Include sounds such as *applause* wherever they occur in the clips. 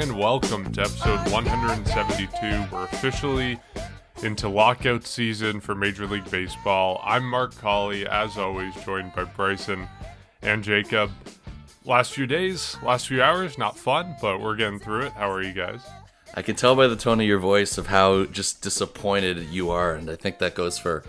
And welcome to episode 172. We're officially into lockout season for Major League Baseball. I'm Mark Colley, as always, joined by Bryson and Jacob. Last few days, last few hours, not fun, but we're getting through it. How are you guys? I can tell by the tone of your voice of how just disappointed you are, and I think that goes for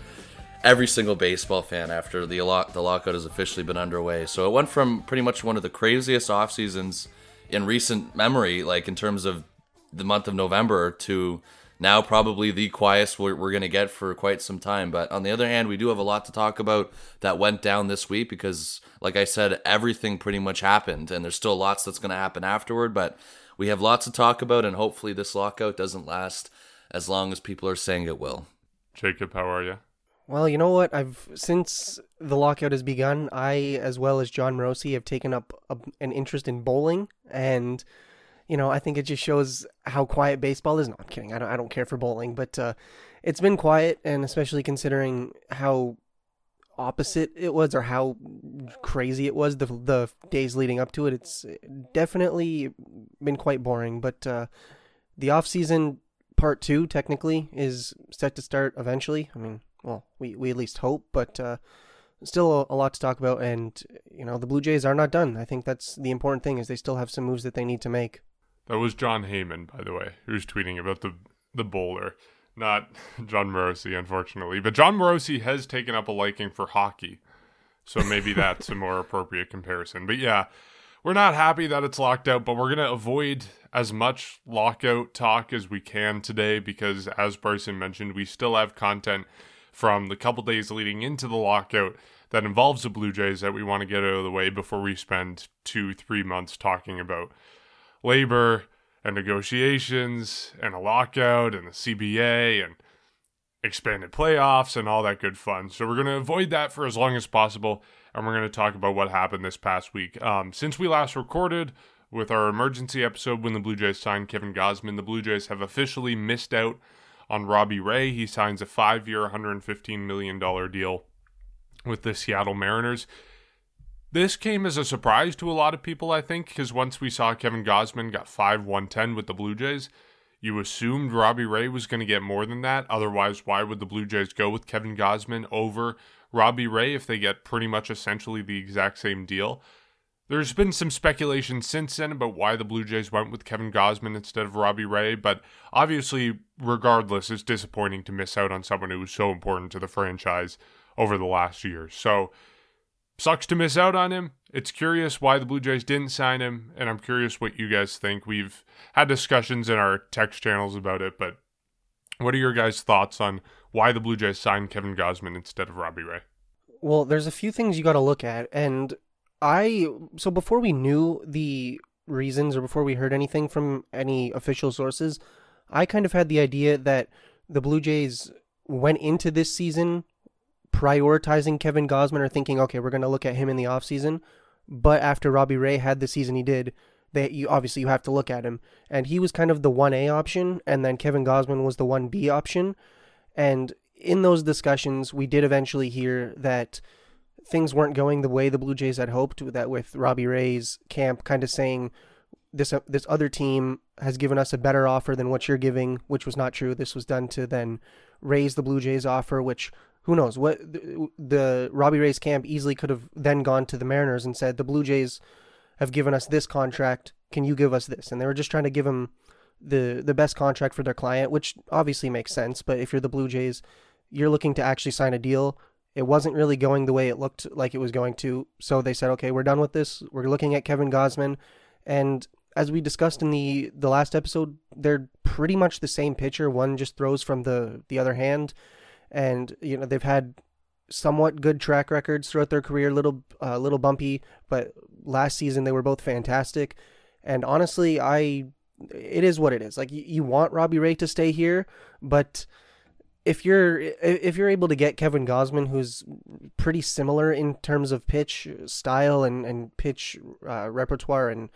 every single baseball fan after the lock the lockout has officially been underway. So it went from pretty much one of the craziest off seasons in recent memory, like in terms of the month of November, to now probably the quietest we're, we're going to get for quite some time. But on the other hand, we do have a lot to talk about that went down this week because, like I said, everything pretty much happened, and there's still lots that's going to happen afterward. But we have lots to talk about, and hopefully this lockout doesn't last as long as people are saying it will. Jacob, how are you? Well, you know what? I've since the lockout has begun, I as well as Jon Morosi have taken up a, an interest in bowling, and you know I think it just shows how quiet baseball is. No, I'm kidding. I don't. I don't care for bowling, but uh, it's been quiet, and especially considering how opposite it was or how crazy it was the the days leading up to it. It's definitely been quite boring. But uh, the off season part two technically is set to start eventually. I mean well, we, we at least hope, but uh, still a, a, lot to talk about. And you know, the Blue Jays are not done. I think that's the important thing is they still have some moves that they need to make. That was Jon Heyman, by the way, who's tweeting about the the bowler, not *laughs* Jon Morosi, unfortunately. But Jon Morosi has taken up a liking for hockey, so maybe *laughs* that's a more appropriate comparison. But yeah, we're not happy that it's locked out, but we're gonna avoid as much lockout talk as we can today because, as Bryson mentioned, we still have content from the couple days leading into the lockout that involves the Blue Jays that we want to get out of the way before we spend two, three months talking about labor and negotiations and a lockout and the CBA and expanded playoffs and all that good fun. So we're going to avoid that for as long as possible, and we're going to talk about what happened this past week. Um, since we last recorded with our emergency episode when the Blue Jays signed Kevin Gausman, the Blue Jays have officially missed out on Robbie Ray. He signs a five year, $115 million deal with the Seattle Mariners. This came as a surprise to a lot of people, I think, because once we saw Kevin Gausman got 5 110 with the Blue Jays, you assumed Robbie Ray was going to get more than that. Otherwise, why would the Blue Jays go with Kevin Gausman over Robbie Ray if they get pretty much essentially the exact same deal? There's been some speculation since then about why the Blue Jays went with Kevin Gausman instead of Robbie Ray, but obviously, regardless, it's disappointing to miss out on someone who was so important to the franchise over the last year. So, sucks to miss out on him. It's curious why the Blue Jays didn't sign him, and I'm curious what you guys think. We've had discussions in our text channels about it, but what are your guys' thoughts on why the Blue Jays signed Kevin Gausman instead of Robbie Ray? Well, there's a few things you got to look at, and I so before we knew the reasons or before we heard anything from any official sources, I kind of had the idea that the Blue Jays went into this season prioritizing Kevin Gausman or thinking, okay, we're going to look at him in the offseason. But after Robbie Ray had the season he did, they you obviously you have to look at him. And he was kind of the 1A option and then Kevin Gausman was the 1B option. And in those discussions, we did eventually hear that things weren't going the way the Blue Jays had hoped. That with Robbie Ray's camp kind of saying this uh, this other team has given us a better offer than what you're giving, which was not true. This was done to then raise the Blue Jays offer, which who knows what the, the Robbie Ray's camp easily could have then gone to the Mariners and said the Blue Jays have given us this contract. Can you give us this? And they were just trying to give him the the best contract for their client, which obviously makes sense. But if you're the Blue Jays, you're looking to actually sign a deal it wasn't really going the way it looked like it was going to. So they said, okay, we're done with this. We're looking at Kevin Gausman. And as we discussed in the, the last episode, they're pretty much the same pitcher. One just throws from the, the other hand. And, you know, they've had somewhat good track records throughout their career, little uh, little bumpy, but last season they were both fantastic. And honestly, I it is what it is. Like you, you want Robbie Ray to stay here, but if you're if you're able to get Kevin Gausman, who's pretty similar in terms of pitch style and and pitch uh, repertoire and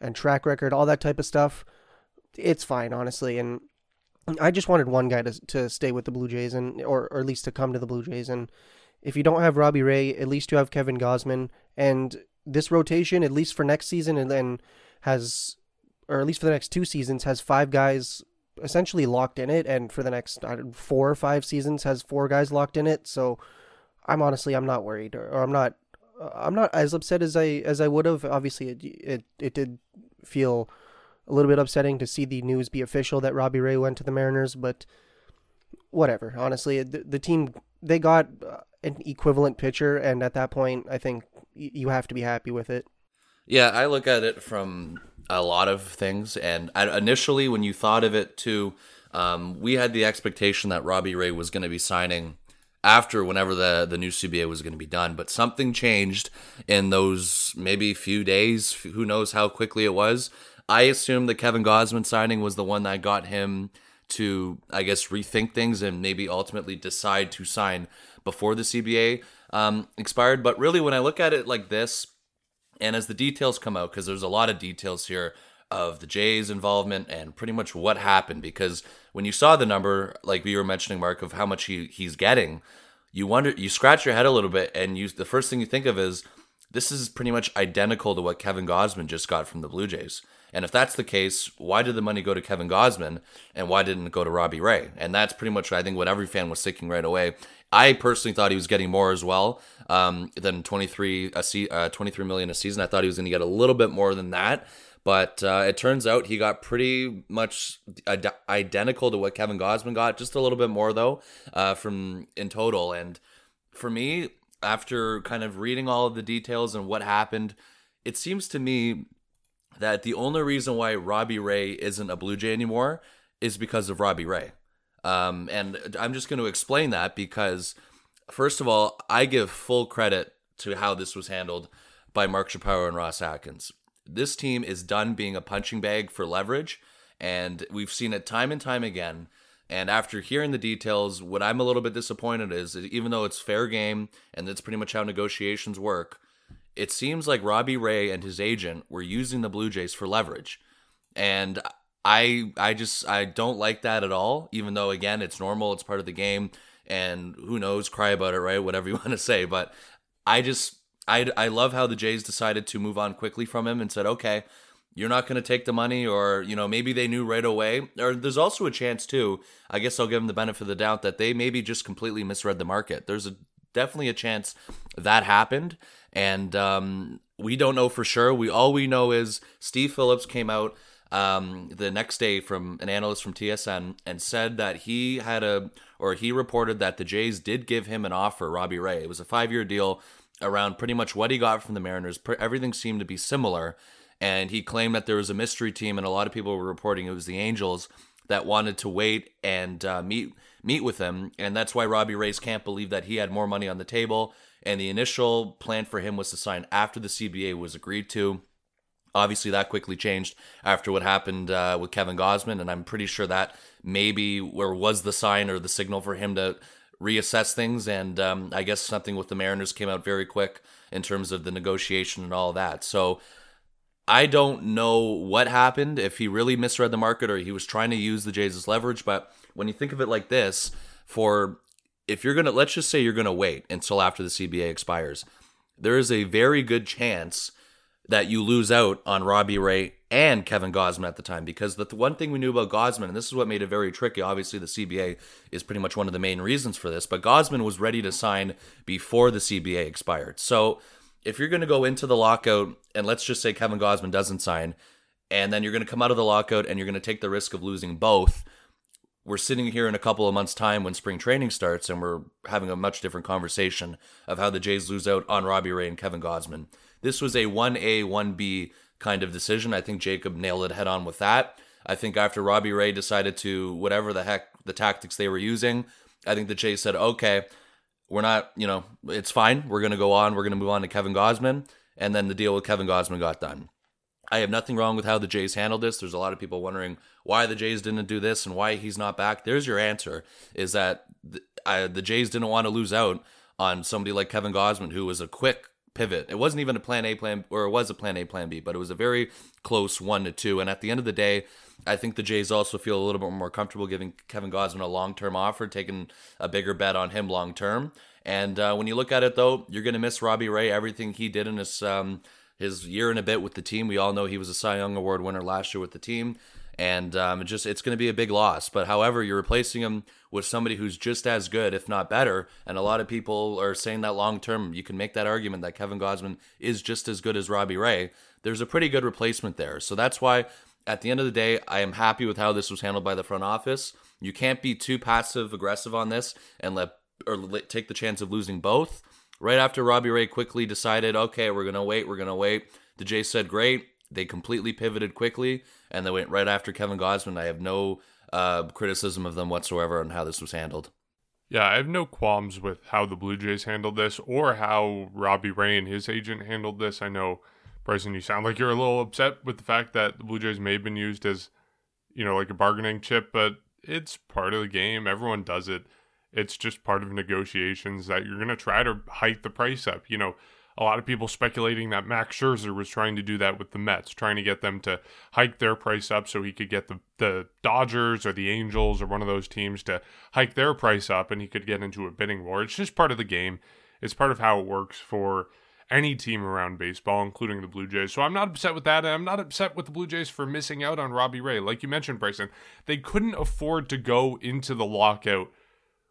and track record, all that type of stuff, it's fine, honestly. And I just wanted one guy to to stay with the Blue Jays and or or at least to come to the Blue Jays. And if you don't have Robbie Ray, at least you have Kevin Gausman. And this rotation, at least for next season, and then has or at least for the next two seasons, has five guys essentially locked in it, and for the next four or five seasons has four guys locked in it. So I'm honestly I'm not worried, or, or I'm not I'm not as upset as I as I would have. Obviously, it, it it did feel a little bit upsetting to see the news be official that Robbie Ray went to the Mariners, but whatever. Honestly, the, the team they got uh, an equivalent pitcher, and at that point, I think you have to be happy with it. Yeah, I look at it from a lot of things, and initially, when you thought of it, too, um, we had the expectation that Robbie Ray was going to be signing after whenever the the new CBA was going to be done. But something changed in those maybe few days. Who knows how quickly it was? I assume the Kevin Gausman signing was the one that got him to, I guess, rethink things and maybe ultimately decide to sign before the CBA um, expired. But really, when I look at it like this, and as the details come out, because there's a lot of details here of the Jays' involvement and pretty much what happened, because when you saw the number, like we were mentioning, Mark, of how much he, he's getting, you wonder, you scratch your head a little bit, and you the first thing you think of is this is pretty much identical to what Kevin Gausman just got from the Blue Jays. And if that's the case, why did the money go to Kevin Gausman and why didn't it go to Robbie Ray? And that's pretty much, I think, what every fan was thinking right away. I personally thought he was getting more as well um, than 23 a se- uh, 23 million a season. I thought he was going to get a little bit more than that. But uh, it turns out he got pretty much ad- identical to what Kevin Gausman got, just a little bit more though, uh, from in total. And for me, after kind of reading all of the details and what happened, it seems to me that the only reason why Robbie Ray isn't a Blue Jay anymore is because of Robbie Ray. Um, and I'm just going to explain that because, first of all, I give full credit to how this was handled by Mark Shapiro and Ross Atkins. This team is done being a punching bag for leverage, and we've seen it time and time again. And after hearing the details, what I'm a little bit disappointed is, even though it's fair game and that's pretty much how negotiations work, it seems like Robbie Ray and his agent were using the Blue Jays for leverage. And I I just I don't like that at all, even though again it's normal, it's part of the game, and who knows, cry about it, right? *laughs* Whatever you want to say. But I just I I love how the Jays decided to move on quickly from him and said, okay, you're not going to take the money, or you know maybe they knew right away. Or there's also a chance too. I guess I'll give them the benefit of the doubt that they maybe just completely misread the market. There's a definitely a chance that happened and um, we don't know for sure. We all we know is Steve Phillips came out um, the next day from an analyst from TSN and said that he had a or he reported that the Jays did give him an offer, Robbie Ray. It was a five year deal around pretty much what he got from the Mariners. Everything seemed to be similar, and he claimed that there was a mystery team, and a lot of people were reporting it was the Angels that wanted to wait and uh, meet meet with him, and that's why Robbie Ray's can't believe that he had more money on the table and the initial plan for him was to sign after the CBA was agreed to. Obviously, that quickly changed after what happened uh, with Kevin Gausman, and I'm pretty sure that maybe where was the sign or the signal for him to reassess things. And um, I guess something with the Mariners came out very quick in terms of the negotiation and all that. So I don't know what happened, if he really misread the market or he was trying to use the Jays leverage. But when you think of it like this, for if you're gonna let's just say you're gonna wait until after the CBA expires, there is a very good chance that you lose out on Robbie Ray and Kevin Gausman at the time because the one thing we knew about Gausman, and this is what made it very tricky. Obviously, the CBA is pretty much one of the main reasons for this, but Gausman was ready to sign before the CBA expired. So if you're going to go into the lockout and let's just say Kevin Gausman doesn't sign, and then you're going to come out of the lockout and you're going to take the risk of losing both we're sitting here in a couple of months' time when spring training starts, and we're having a much different conversation of how the Jays lose out on Robbie Ray and Kevin Gausman. This was a 1A, 1B kind of decision. I think Jacob nailed it head on with that. I think after Robbie Ray decided to, whatever the heck the tactics they were using, I think the Jays said, okay, we're not, you know, it's fine. We're going to go on. We're going to move on to Kevin Gausman. And then the deal with Kevin Gausman got done. I have nothing wrong with how the Jays handled this. There's a lot of people wondering why the Jays didn't do this and why he's not back. There's your answer: is that the, I, the Jays didn't want to lose out on somebody like Kevin Gausman, who was a quick pivot. It wasn't even a plan A, plan or it was a plan A, plan B, but it was a very close one to two. And at the end of the day, I think the Jays also feel a little bit more comfortable giving Kevin Gausman a long term offer, taking a bigger bet on him long term. And uh, when you look at it, though, you're going to miss Robbie Ray, everything he did in his um, his year and a bit with the team. We all know he was a Cy Young Award winner last year with the team, and um, just it's going to be a big loss. But however, you're replacing him with somebody who's just as good, if not better. And a lot of people are saying that long term, you can make that argument that Kevin Gausman is just as good as Robbie Ray. There's a pretty good replacement there, so that's why. At the end of the day, I am happy with how this was handled by the front office. You can't be too passive aggressive on this and let or let, take the chance of losing both. Right after Robbie Ray quickly decided, okay, we're gonna wait, we're gonna wait. The Jays said, great. They completely pivoted quickly, and they went right after Kevin Gausman. I have no uh, criticism of them whatsoever on how this was handled. Yeah, I have no qualms with how the Blue Jays handled this or how Robbie Ray and his agent handled this. I know, Bryson, you sound like you're a little upset with the fact that the Blue Jays may have been used as, you know, like a bargaining chip, but it's part of the game. Everyone does it. It's just part of negotiations that you're going to try to hike the price up. You know, a lot of people speculating that Max Scherzer was trying to do that with the Mets, trying to get them to hike their price up so he could get the, the Dodgers or the Angels or one of those teams to hike their price up and he could get into a bidding war. It's just part of the game. It's part of how it works for any team around baseball, including the Blue Jays. So I'm not upset with that. And I'm not upset with the Blue Jays for missing out on Robbie Ray. Like you mentioned, Bryson, they couldn't afford to go into the lockout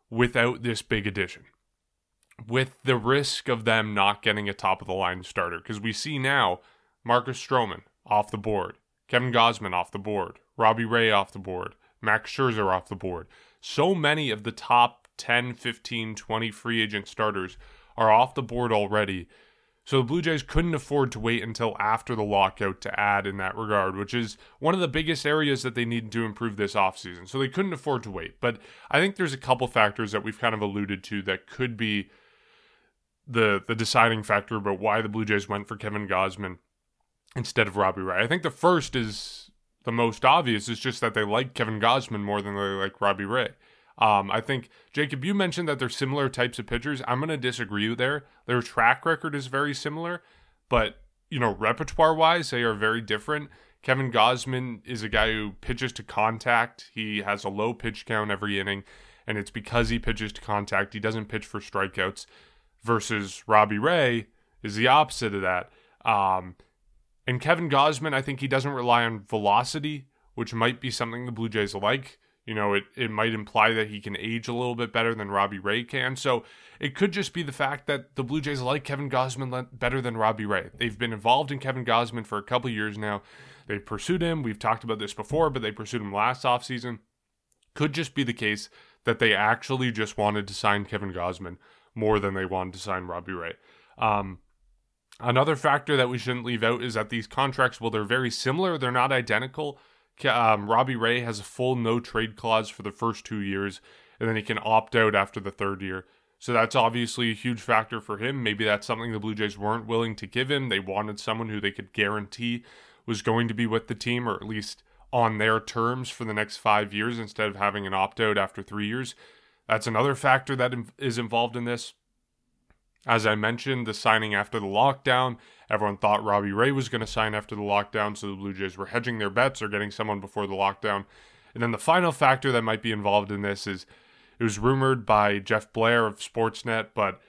without this big addition, with the risk of them not getting a top of the line starter. Because we see now Marcus Stroman off the board, Kevin Gausman off the board, Robbie Ray off the board, Max Scherzer off the board. So many of the top 10, 15, 20 free agent starters are off the board already so the Blue Jays couldn't afford to wait until after the lockout to add in that regard, which is one of the biggest areas that they need to improve this offseason. So they couldn't afford to wait. But I think there's a couple factors that we've kind of alluded to that could be the the deciding factor about why the Blue Jays went for Kevin Gausman instead of Robbie Ray. I think the first is the most obvious is just that they like Kevin Gausman more than they like Robbie Ray. Um, I think Jacob, you mentioned that they're similar types of pitchers. I'm going to disagree with there. Their track record is very similar, but you know, repertoire wise, they are very different. Kevin Gausman is a guy who pitches to contact. He has a low pitch count every inning, and it's because he pitches to contact. He doesn't pitch for strikeouts. Versus Robbie Ray is the opposite of that. Um, and Kevin Gausman, I think he doesn't rely on velocity, which might be something the Blue Jays like. You know, it, it might imply that he can age a little bit better than Robbie Ray can. So it could just be the fact that the Blue Jays like Kevin Gausman better than Robbie Ray. They've been involved in Kevin Gausman for a couple years now. They've pursued him. We've talked about this before, but they pursued him last offseason. Could just be the case that they actually just wanted to sign Kevin Gausman more than they wanted to sign Robbie Ray. Um, another factor that we shouldn't leave out is that these contracts, well, they're very similar, they're not identical um, Robbie Ray has a full no trade clause for the first two years, and then he can opt out after the third year. So that's obviously a huge factor for him. Maybe that's something the Blue Jays weren't willing to give him. They wanted someone who they could guarantee was going to be with the team, or at least on their terms for the next five years instead of having an opt out after three years. That's another factor that is involved in this. As I mentioned, the signing after the lockdown Everyone thought Robbie Ray was going to sign after the lockdown, so the Blue Jays were hedging their bets or getting someone before the lockdown. And then the final factor that might be involved in this is it was rumored by Jeff Blair of Sportsnet, but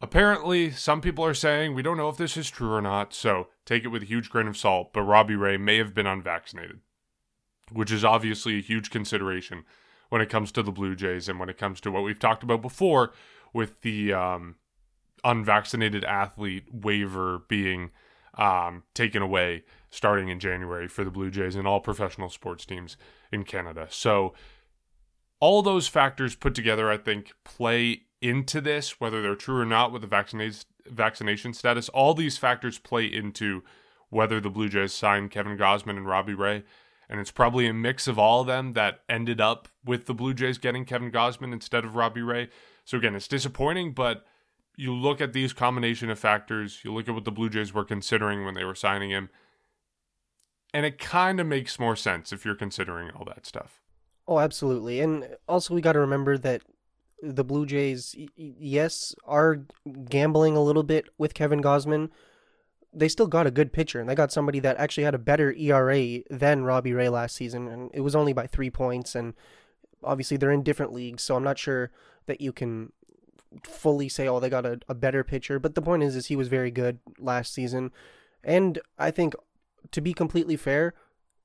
apparently some people are saying we don't know if this is true or not, so take it with a huge grain of salt. But Robbie Ray may have been unvaccinated, which is obviously a huge consideration when it comes to the Blue Jays and when it comes to what we've talked about before with the um, unvaccinated athlete waiver being um, taken away starting in January for the Blue Jays and all professional sports teams in Canada. So, all those factors put together, I think, play into this, whether they're true or not with the vaccination vaccination status. All these factors play into whether the Blue Jays signed Kevin Gausman and Robbie Ray. And it's probably a mix of all of them that ended up with the Blue Jays getting Kevin Gausman instead of Robbie Ray. So again, it's disappointing, but you look at these combination of factors, you look at what the Blue Jays were considering when they were signing him, and it kind of makes more sense if you're considering all that stuff. Oh, absolutely. And also, we got to remember that the Blue Jays, yes, are gambling a little bit with Kevin Gausman. They still got a good pitcher, and they got somebody that actually had a better ERA than Robbie Ray last season, and it was only by three points. And obviously, they're in different leagues, so I'm not sure that you can fully say, oh, they got a, a better pitcher. But the point is, is he was very good last season. And I think, to be completely fair,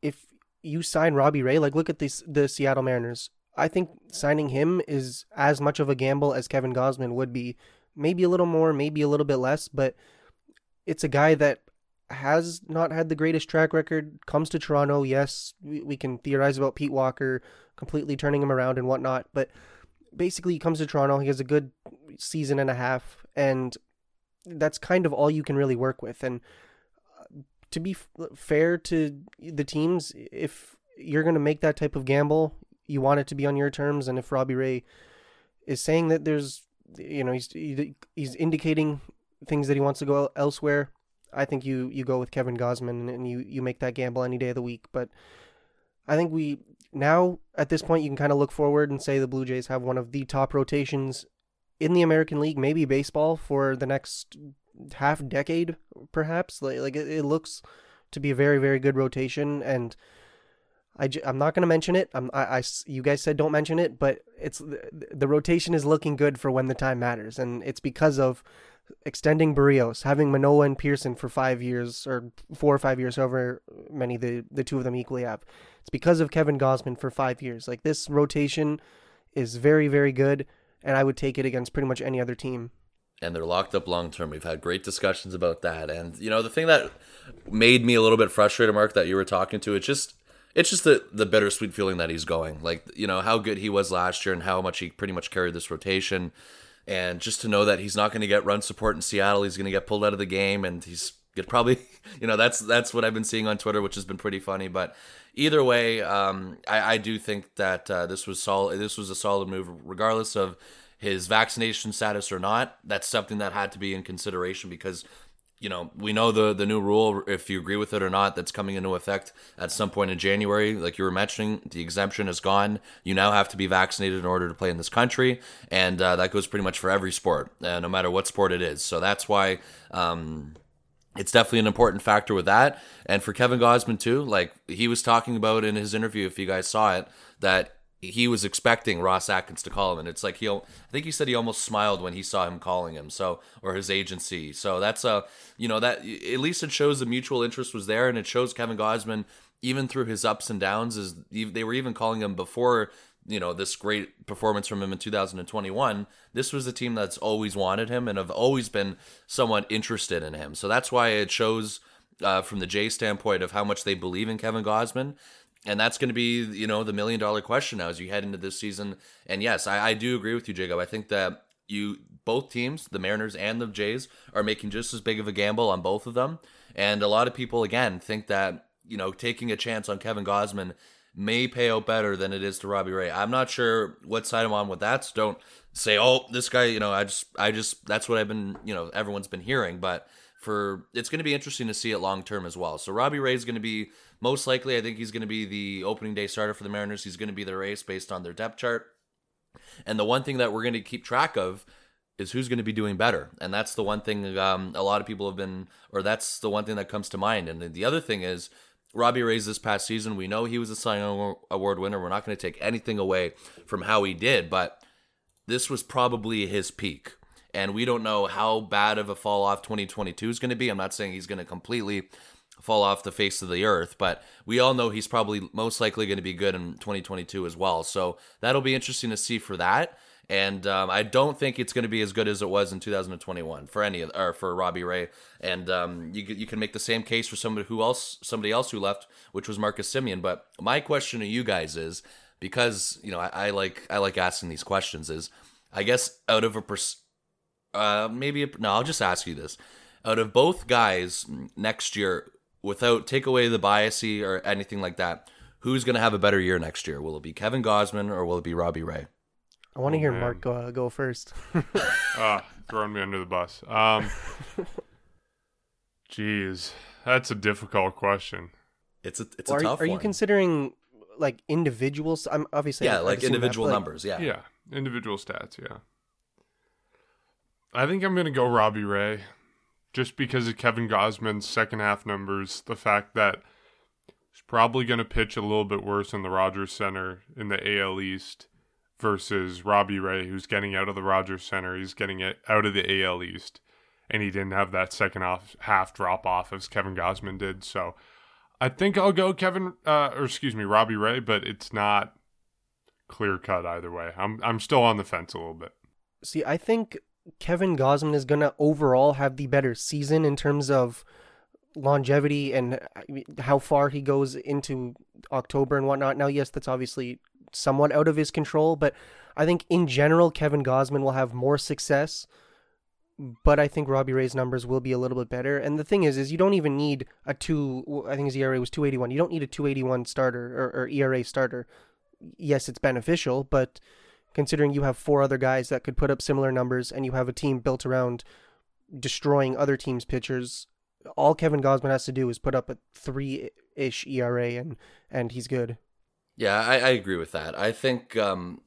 if you sign Robbie Ray, like look at this the Seattle Mariners. I think signing him is as much of a gamble as Kevin Gausman would be. Maybe a little more, maybe a little bit less, but it's a guy that has not had the greatest track record. Comes to Toronto, yes, we, we can theorize about Pete Walker completely turning him around and whatnot, but basically he comes to Toronto. He has a good season and a half, and that's kind of all you can really work with. And uh, to be f- fair to the teams, if you're going to make that type of gamble, you want it to be on your terms. And if Robbie Ray is saying that there's, you know, he's he's indicating things that he wants to go elsewhere, I think you you go with Kevin Gausman and you you make that gamble any day of the week. But I think we now at this point you can kind of look forward and say the Blue Jays have one of the top rotations in the American League, maybe baseball for the next half decade, perhaps. Like, like it, it looks to be a very, very good rotation, and I j- I'm not going to mention it. I'm, I, I, you guys said don't mention it, but it's the, the rotation is looking good for when the time matters, and it's because of extending Berrios, having Manoah and Pearson for five years or four or five years, however many the the two of them equally have. It's because of Kevin Gausman for five years. Like this rotation is very, very good and I would take it against pretty much any other team. And they're locked up long term. We've had great discussions about that. And you know, the thing that made me a little bit frustrated, Mark, that you were talking to, it's just it's just the the bittersweet feeling that he's going. Like, you know, how good he was last year and how much he pretty much carried this rotation. And just to know that he's not going to get run support in Seattle, he's going to get pulled out of the game, and he's probably, *laughs* you know, that's that's what I've been seeing on Twitter, which has been pretty funny. But either way, um, I, I do think that uh, this was solid. This was a solid move, regardless of his vaccination status or not. That's something that had to be in consideration because you know we know the the new rule if you agree with it or not that's coming into effect at some point in January like you were mentioning the exemption is gone you now have to be vaccinated in order to play in this country and uh, that goes pretty much for every sport uh, no matter what sport it is so that's why um, it's definitely an important factor with that and for Kevin Gausman, too like he was talking about in his interview if you guys saw it that he was expecting Ross Atkins to call him, and it's like he, I think he said he almost smiled when he saw him calling him, so or his agency. So that's a, you know, that at least it shows the mutual interest was there, and it shows Kevin Gausman even through his ups and downs, is they were even calling him before you know this great performance from him in 2021 this was a team that's always wanted him and have always been somewhat interested in him so that's why it shows uh, from the J standpoint of how much they believe in Kevin Gausman and that's going to be you know the million dollar question now as you head into this season. And yes, I, I do agree with you, Jacob. I think that you both teams, the Mariners and the Jays, are making just as big of a gamble on both of them. And a lot of people again think that you know taking a chance on Kevin Gausman may pay out better than it is to Robbie Ray. I'm not sure what side I'm on with that. So don't say, oh, this guy, you know, I just, I just, that's what I've been, you know, everyone's been hearing. But for it's going to be interesting to see it long term as well. So Robbie Ray is going to be most likely, I think he's going to be the opening day starter for the Mariners. He's going to be the race based on their depth chart. And the one thing that we're going to keep track of is who's going to be doing better. And that's the one thing um, a lot of people have been, or that's the one thing that comes to mind. And the other thing is, Robbie Ray's this past season, we know he was a Cy Young Award winner. We're not going to take anything away from how he did, but this was probably his peak. And we don't know how bad of a fall off 2022 is going to be. I'm not saying he's going to completely fall off the face of the earth. But we all know he's probably most likely going to be good in 2022 as well. So that'll be interesting to see for that. And um, I don't think it's going to be as good as it was in 2021 for any of, or for Robbie Ray. And um, you you can make the same case for somebody who else somebody else who left, which was Marcus Semien. But my question to you guys is because you know I, I like I like asking these questions is I guess out of a pers- uh, maybe a, no I'll just ask you this out of both guys next year without take away the biasy or anything like that, who's going to have a better year next year? Will it be Kevin Gausman or will it be Robbie Ray? I want to oh, hear man. Mark go, uh, go first. uh, *laughs* throwing me under the bus. Um, *laughs* geez, that's a difficult question. It's a it's a are, tough. Are you considering like individuals? I'm obviously yeah, like individual that, numbers. Yeah, yeah, individual stats. Yeah. I think I'm gonna go Robbie Ray just because of Kevin Gausman's second half numbers, the fact that he's probably going to pitch a little bit worse in the Rogers Center in the AL East versus Robbie Ray, who's getting out of the Rogers Center. He's getting it out of the AL East. and he didn't have that second off, half drop off as Kevin Gausman did. So I think I'll go Kevin, uh, or excuse me, Robbie Ray, but it's not clear cut either way. I'm I'm still on the fence a little bit. See, I think Kevin Gausman is gonna overall have the better season in terms of longevity and how far he goes into October and whatnot. Now, yes, that's obviously somewhat out of his control, but I think in general, Kevin Gausman will have more success. But I think Robbie Ray's numbers will be a little bit better. And the thing is, is you don't even need a two. I think his ERA was two eighty one. You don't need a two eighty one starter or, or ERA starter. Yes, it's beneficial, but considering you have four other guys that could put up similar numbers, and you have a team built around destroying other teams' pitchers, all Kevin Gausman has to do is put up a three ish ERA, and and he's good. Yeah, I, I agree with that. I think um,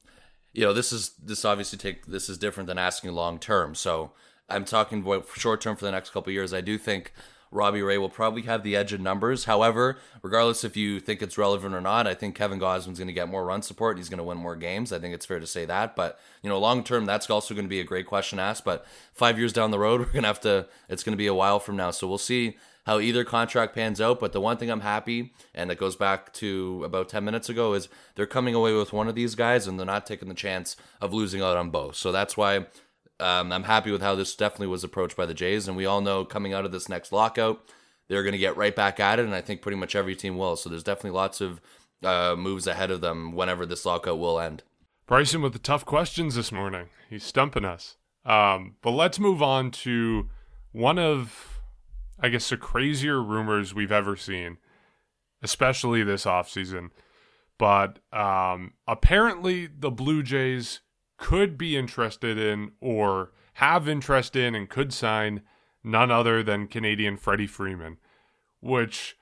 you know this is this obviously take this is different than asking long term. So I'm talking about short term for the next couple years. I do think Robbie Ray will probably have the edge in numbers. However, regardless if you think it's relevant or not, I think Kevin Gausman's going to get more run support. He's going to win more games. I think it's fair to say that. But you know, long term, that's also going to be a great question asked. But five years down the road, *laughs* we're going to have to. It's going to be a while from now, so we'll see how either contract pans out. But the one thing I'm happy, and it goes back to about 10 minutes ago, is they're coming away with one of these guys and they're not taking the chance of losing out on both. So that's why um, I'm happy with how this definitely was approached by the Jays. And we all know coming out of this next lockout, they're going to get right back at it. And I think pretty much every team will. So there's definitely lots of uh, moves ahead of them whenever this lockout will end. Bryson with the tough questions this morning. He's stumping us. Um, but let's move on to one of I guess, the crazier rumors we've ever seen, especially this offseason. But um, apparently, the Blue Jays could be interested in or have interest in and could sign none other than Canadian Freddie Freeman, which.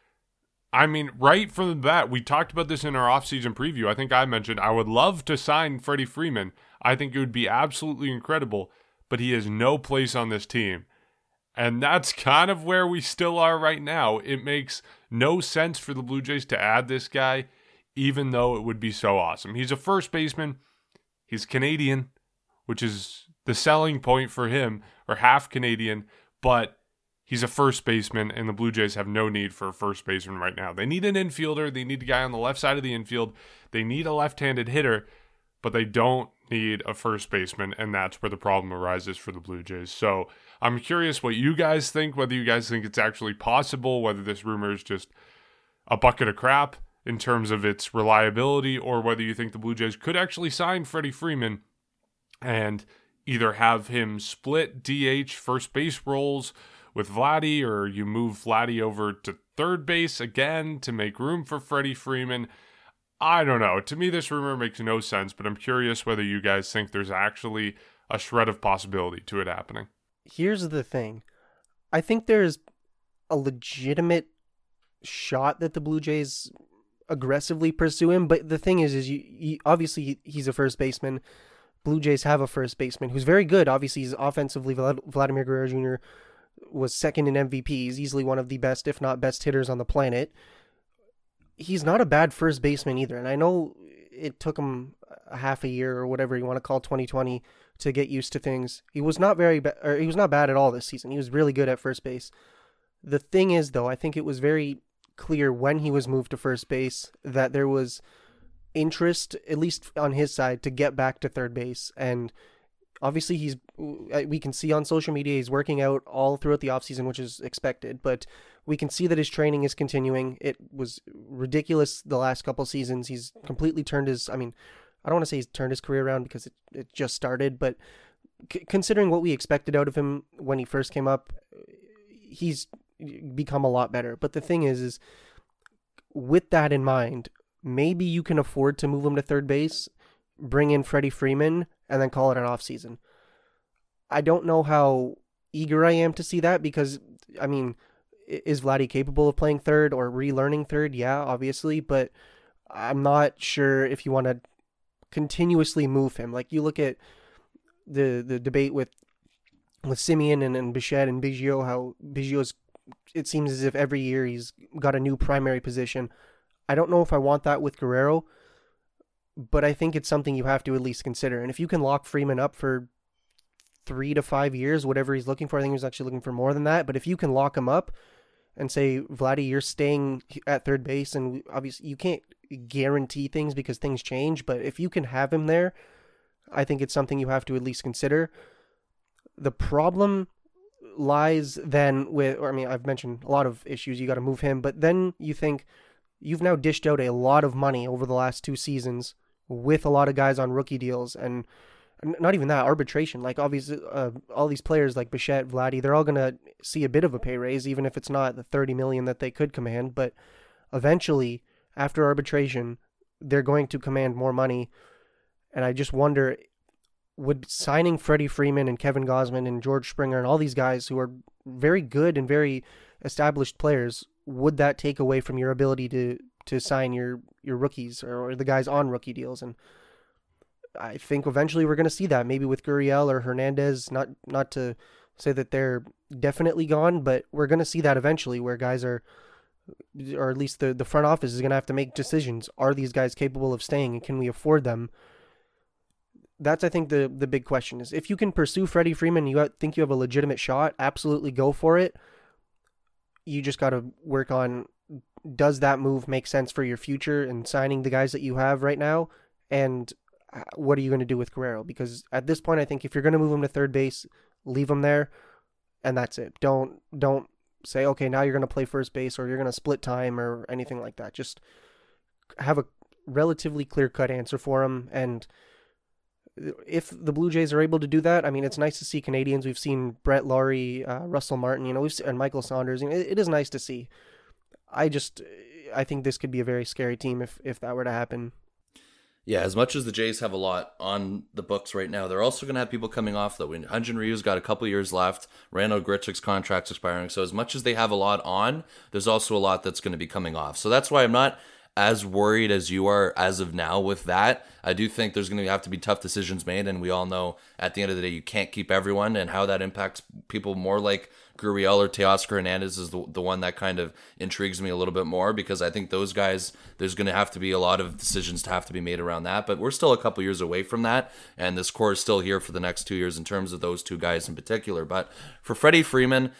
I mean, right from the bat, we talked about this in our offseason preview. I think I mentioned I would love to sign Freddie Freeman. I think it would be absolutely incredible, but he has no place on this team. And that's kind of where we still are right now. It makes no sense for the Blue Jays to add this guy, even though it would be so awesome. He's a first baseman, he's Canadian, which is the selling point for him, or half Canadian, but he's a first baseman, and the Blue Jays have no need for a first baseman right now. They need an infielder, they need a guy on the left side of the infield, they need a left handed hitter, but they don't need a first baseman, and that's where the problem arises for the Blue Jays. So, I'm curious what you guys think, whether you guys think it's actually possible, whether this rumor is just a bucket of crap in terms of its reliability, or whether you think the Blue Jays could actually sign Freddie Freeman and either have him split DH first base roles with Vladdy, or you move Vladdy over to third base again to make room for Freddie Freeman. I don't know. To me, this rumor makes no sense, but I'm curious whether you guys think there's actually a shred of possibility to it happening here's the thing. I think there's a legitimate shot that the Blue Jays aggressively pursue him, but the thing is, is you, you obviously he's a first baseman. Blue Jays have a first baseman who's very good. Obviously, he's offensively. Vladimir Guerrero Jr. was second in MVP. He's easily one of the best, if not best, hitters on the planet. He's not a bad first baseman either, and I know it took him a half a year or whatever you want to call 2020 to get used to things. He was not very bad, or he was not bad at all this season. He was really good at first base. The thing is, though, I think it was very clear when he was moved to first base that there was interest, at least on his side, to get back to third base. And obviously, he's uh, we can see on social media he's working out all throughout the offseason, which is expected. But we can see that his training is continuing. It was ridiculous the last couple seasons. He's completely turned his. I mean, I don't want to say he's turned his career around because it, it just started, but considering what we expected out of him when he first came up, he's become a lot better. But the thing is, is with that in mind, maybe you can afford to move him to third base, bring in Freddie Freeman, and then call it an off season. I don't know how eager I am to see that because, I mean, is Vladdy capable of playing third or relearning third? Yeah, obviously, but I'm not sure if you want to continuously move him. Like you look at the the debate with with Semien and, and Bichette and Biggio, how Biggio's it seems as if every year he's got a new primary position. I don't know if I want that with Guerrero, but I think it's something you have to at least consider. And if you can lock Freeman up for three to five years, whatever he's looking for. I think he's actually looking for more than that. But if you can lock him up and say, Vladdy, you're staying at third base, and obviously you can't guarantee things because things change. But if you can have him there, I think it's something you have to at least consider. The problem lies then with, or I mean, I've mentioned a lot of issues. You got to move him, but then you think you've now dished out a lot of money over the last two seasons with a lot of guys on rookie deals and not even that arbitration. Like obviously, uh, all these players like Bichette, Vladdy, they're all gonna see a bit of a pay raise, even if it's not the thirty million that they could command. But eventually, after arbitration, they're going to command more money. And I just wonder, would signing Freddie Freeman and Kevin Gausman and George Springer and all these guys who are very good and very established players, would that take away from your ability to to sign your your rookies or, or the guys on rookie deals and I think eventually we're going to see that maybe with Gurriel or Hernandez. Not not to say that they're definitely gone, but we're going to see that eventually where guys are, or at least the the front office is going to have to make decisions. Are these guys capable of staying, and can we afford them? That's I think the the big question is if you can pursue Freddie Freeman, you think you have a legitimate shot. Absolutely go for it. You just got to work on does that move make sense for your future and signing the guys that you have right now and uh, what are you going to do with Guerrero? Because at this point, I think if you're going to move him to third base, leave him there, and that's it. Don't don't say okay now you're going to play first base or you're going to split time or anything like that. Just have a relatively clear cut answer for him and. If the Blue Jays are able to do that, I mean, it's nice to see Canadians. We've seen Brett Lawrie, uh, Russell Martin, you know, we've seen, and Michael Saunders. You know, it, it is nice to see. I just, I think this could be a very scary team if if that were to happen. Yeah, as much as the Jays have a lot on the books right now, they're also going to have people coming off though. When Hyun-Jin Ryu's got a couple years left, Randal Grichuk's contract's expiring. So as much as they have a lot on, there's also a lot that's going to be coming off. So that's why I'm not as worried as you are as of now with that. I do think there's going to have to be tough decisions made, and we all know at the end of the day you can't keep everyone, and how that impacts people more like Gurriel or Teoscar Hernandez is the, the one that kind of intrigues me a little bit more because I think those guys, there's going to have to be a lot of decisions to have to be made around that. But we're still a couple years away from that. And this core is still here for the next two years in terms of those two guys in particular. But for Freddie Freeman,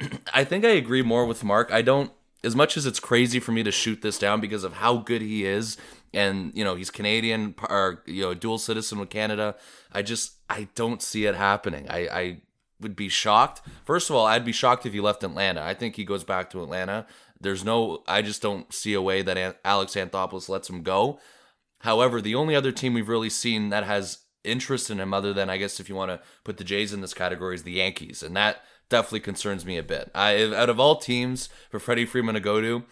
*clears throat* I think I agree more with Mark. I don't, as much as it's crazy for me to shoot this down because of how good he is and you know he's Canadian or you know dual citizen with Canada. I just I don't see it happening. I I would be shocked. First of all, I'd be shocked if he left Atlanta. I think he goes back to Atlanta. There's no, I just don't see a way that Alex Anthopoulos lets him go. However, the only other team we've really seen that has interest in him, other than I guess if you want to put the Jays in this category, is the Yankees, and that definitely concerns me a bit. I, out of all teams for Freddie Freeman to go to,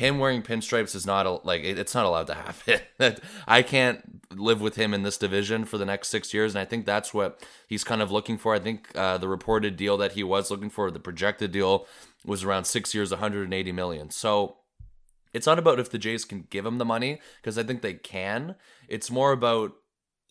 him wearing pinstripes is not like it's not allowed to happen. *laughs* I can't live with him in this division for the next six years, and I think that's what he's kind of looking for. I think uh, the reported deal that he was looking for, the projected deal, was around six years, 180 million. So it's not about if the Jays can give him the money because I think they can. It's more about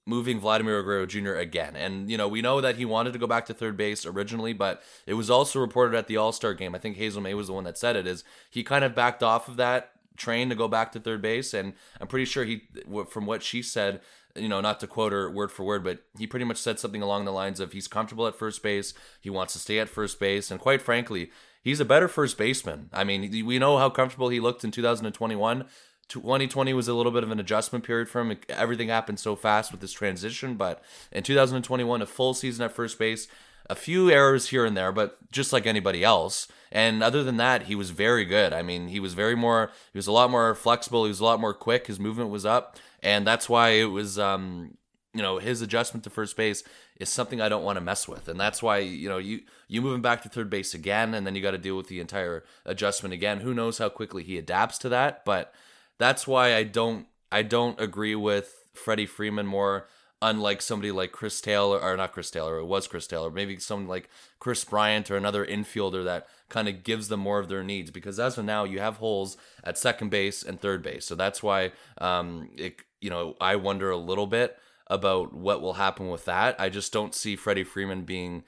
moving Vladimir Guerrero Jr. again. And, you know, we know that he wanted to go back to third base originally, but it was also reported at the All Star game. I think Hazel Mae was the one that said it, is he kind of backed off of that train to go back to third base. And I'm pretty sure he, from what she said, you know, not to quote her word for word, but he pretty much said something along the lines of he's comfortable at first base, he wants to stay at first base, and quite frankly, he's a better first baseman. I mean, we know how comfortable he looked in 2021. 2020 was a little bit of an adjustment period for him. Everything happened so fast with this transition, but in 2021, a full season at first base, a few errors here and there, but just like anybody else. And other than that, he was very good. I mean, he was very more, he was a lot more flexible. He was a lot more quick. His movement was up, and that's why it was, um, you know, his adjustment to first base is something I don't want to mess with, and that's why you know you you move him back to third base again, and then you got to deal with the entire adjustment again. Who knows how quickly he adapts to that, but that's why I don't I don't agree with Freddie Freeman more unlike somebody like Chris Taylor or not Chris Taylor, it was Chris Taylor, maybe someone like Kris Bryant or another infielder that kind of gives them more of their needs because as of now you have holes at second base and third base. So that's why um it you know, I wonder a little bit about what will happen with that. I just don't see Freddie Freeman being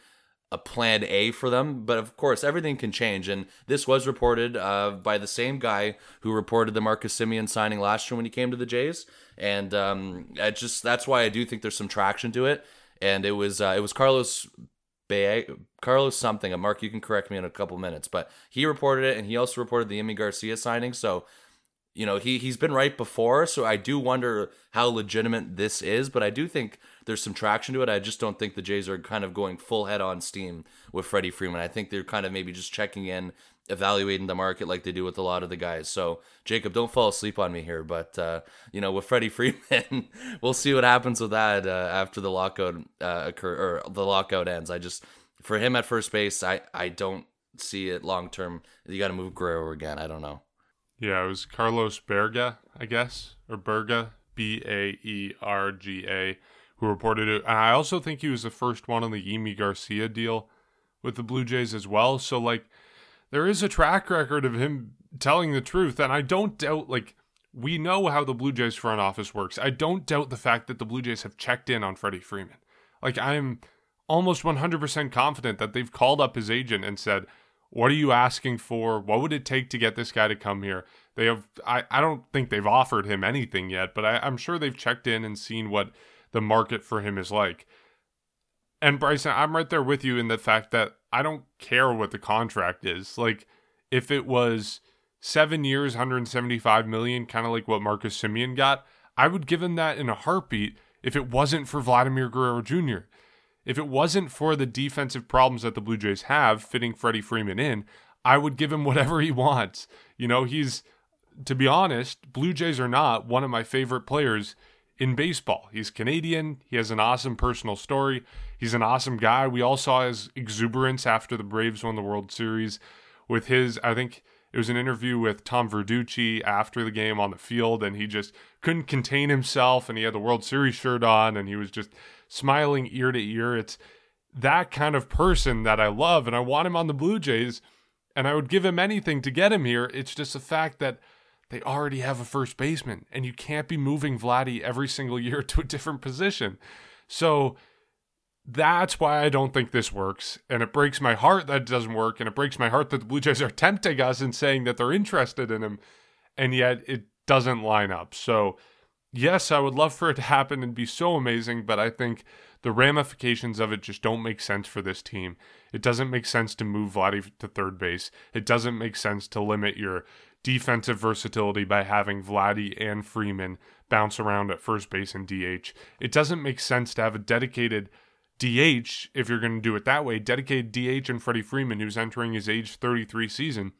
a plan A for them. But of course, everything can change. And this was reported uh, by the same guy who reported the Marcus Semien signing last year when he came to the Jays. And um, I just that's why I do think there's some traction to it. And it was uh, it was Carlos Bay Carlos something. Mark, you can correct me in a couple minutes, but he reported it, and he also reported the Yimi Garcia signing. So, you know, he he's been right before. So I do wonder how legitimate this is, but I do think there's some traction to it. I just don't think the Jays are kind of going full head on steam with Freddie Freeman. I think they're kind of maybe just checking in, evaluating the market like they do with a lot of the guys. So Jacob, don't fall asleep on me here, but uh, you know, with Freddie *laughs* Freeman, we'll see what happens with that uh, after the lockout uh, occur or the lockout ends. I just for him at first base, I I don't see it long term. You got to move Guerrero again. I don't know. Yeah, it was Carlos Berga, I guess, or Berga, B A E R G A, who reported it. And I also think he was the first one on the Yimi Garcia deal with the Blue Jays as well. So, like, there is a track record of him telling the truth. And I don't doubt, like, we know how the Blue Jays front office works. I don't doubt the fact that the Blue Jays have checked in on Freddie Freeman. Like, I'm almost 100% confident that they've called up his agent and said, what are you asking for? What would it take to get this guy to come here? They have I, I don't think they've offered him anything yet, but I, I'm sure they've checked in and seen what the market for him is like. And Bryson, I'm right there with you in the fact that I don't care what the contract is. Like if it was seven years, 175 million, kind of like what Marcus Semien got, I would give him that in a heartbeat if it wasn't for Vladimir Guerrero Jr. If it wasn't for the defensive problems that the Blue Jays have fitting Freddie Freeman in, I would give him *laughs* whatever he wants. You know, he's, to be honest, Blue Jays are not one of my favorite players in baseball. He's Canadian. He has an awesome personal story. He's an awesome guy. We all saw his exuberance after the Braves won the World Series with his, I think it was an interview with Tom Verducci after the game on the field, and he just couldn't contain himself, and he had the World Series shirt on, and he was just smiling ear to ear. It's that kind of person that I love, and I want him on the Blue Jays, and I would give him anything to get him here. It's just the fact that they already have a first baseman, and you can't be moving Vladdy every single year *laughs* to a different position. So that's why I don't think this works. And it breaks my heart that it doesn't work. And it breaks my heart that the Blue Jays are tempting us and saying that they're interested in him. And yet it doesn't line up. So yes, I would love for it to happen and be so amazing, but I think the ramifications of it just don't make sense for this team. It doesn't make sense to move Vladdy to third base. It doesn't make sense to limit your defensive versatility by having Vladdy and Freeman bounce around at first base and DH. It doesn't make sense to have a dedicated DH, if you're going to do it that way, dedicated DH and Freddie Freeman, who's entering his age 33 season,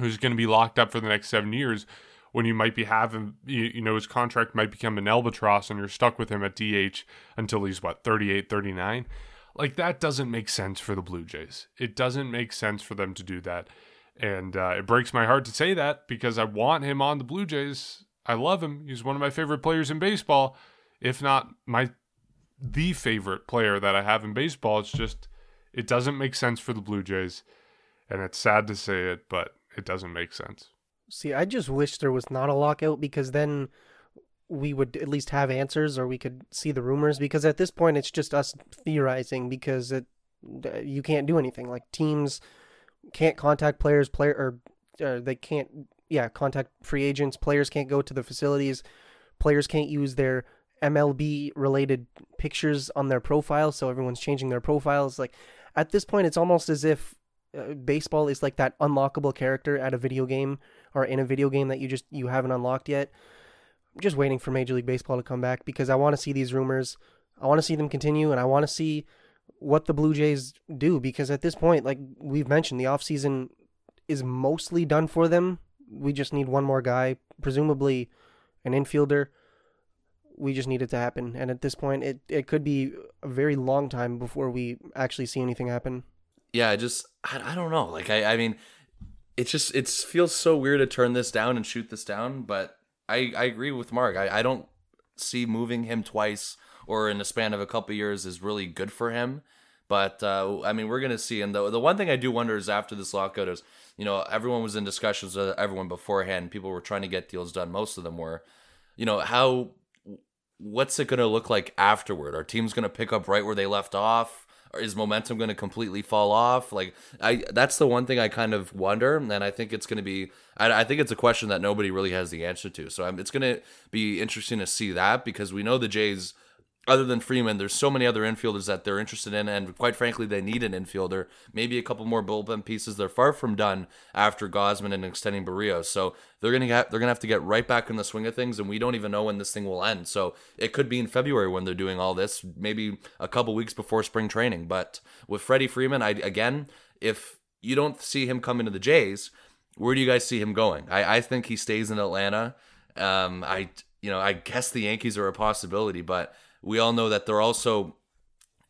who's going to be locked up for the next seven years when you might be having, you, you know, his contract might become an albatross and you're stuck with him at DH until he's what, 38, 39? Like that doesn't make sense for the Blue Jays. It doesn't make sense for them to do that. And uh, it breaks my heart to say that because I want him on the Blue Jays. I love him. He's one of my favorite players in baseball, if not my the favorite player that I have in baseball. It's just it doesn't make sense for the Blue Jays. And it's sad to say it, but it doesn't make sense. See, I just wish there was not a lockout because then we would at least have answers or we could see the rumors because at this point it's just us theorizing because it you can't do anything like teams can't contact players player or, or they can't yeah contact free agents players can't go to the facilities players can't use their MLB related pictures on their profile so everyone's changing their profiles like at this point it's almost as if uh, baseball is like that unlockable character at a video game or in a video game that you just you haven't unlocked yet. I'm just waiting for Major League Baseball to come back because I want to see these rumors. I want to see them continue and I want to see what the Blue Jays do because at this point, like we've mentioned, the offseason is mostly done for them. We just need one more guy, presumably an infielder. We just need it to happen. And at this point, it, it could be a very long time before we actually see anything happen. Yeah, I just, I, I don't know. Like, I, I mean, it's just it feels so weird to turn this down and shoot this down but i i agree with mark i, I don't see moving him twice or in the span of a couple of years is really good for him but uh, i mean we're gonna see and the, the one thing i do wonder is after this lockout is you know everyone was in discussions with everyone beforehand people were trying to get deals done most of them were you know how what's it gonna look like afterward are teams gonna pick up right where they left off or is momentum going to completely fall off? Like I, that's the one thing I kind of wonder, and I think it's going to be. I, I, think it's a question that nobody really has the answer to. So I'm, it's going to be interesting to see that because we know the Jays other than Freeman, there's so many other infielders that they're interested in, and quite frankly, they need an infielder. Maybe a couple more bullpen pieces. They're far from done after Gausman and extending Berrios, so they're gonna get they're gonna have to get right back in the swing of things, and we don't even know when this thing will end. So it could be in February when they're doing all this, maybe a couple weeks before spring training. But with Freddie Freeman, I again, if you don't see him coming to the Jays, where do you guys see him going? I, I think he stays in Atlanta. Um, I you know I guess the Yankees are a possibility, but we all know that they're also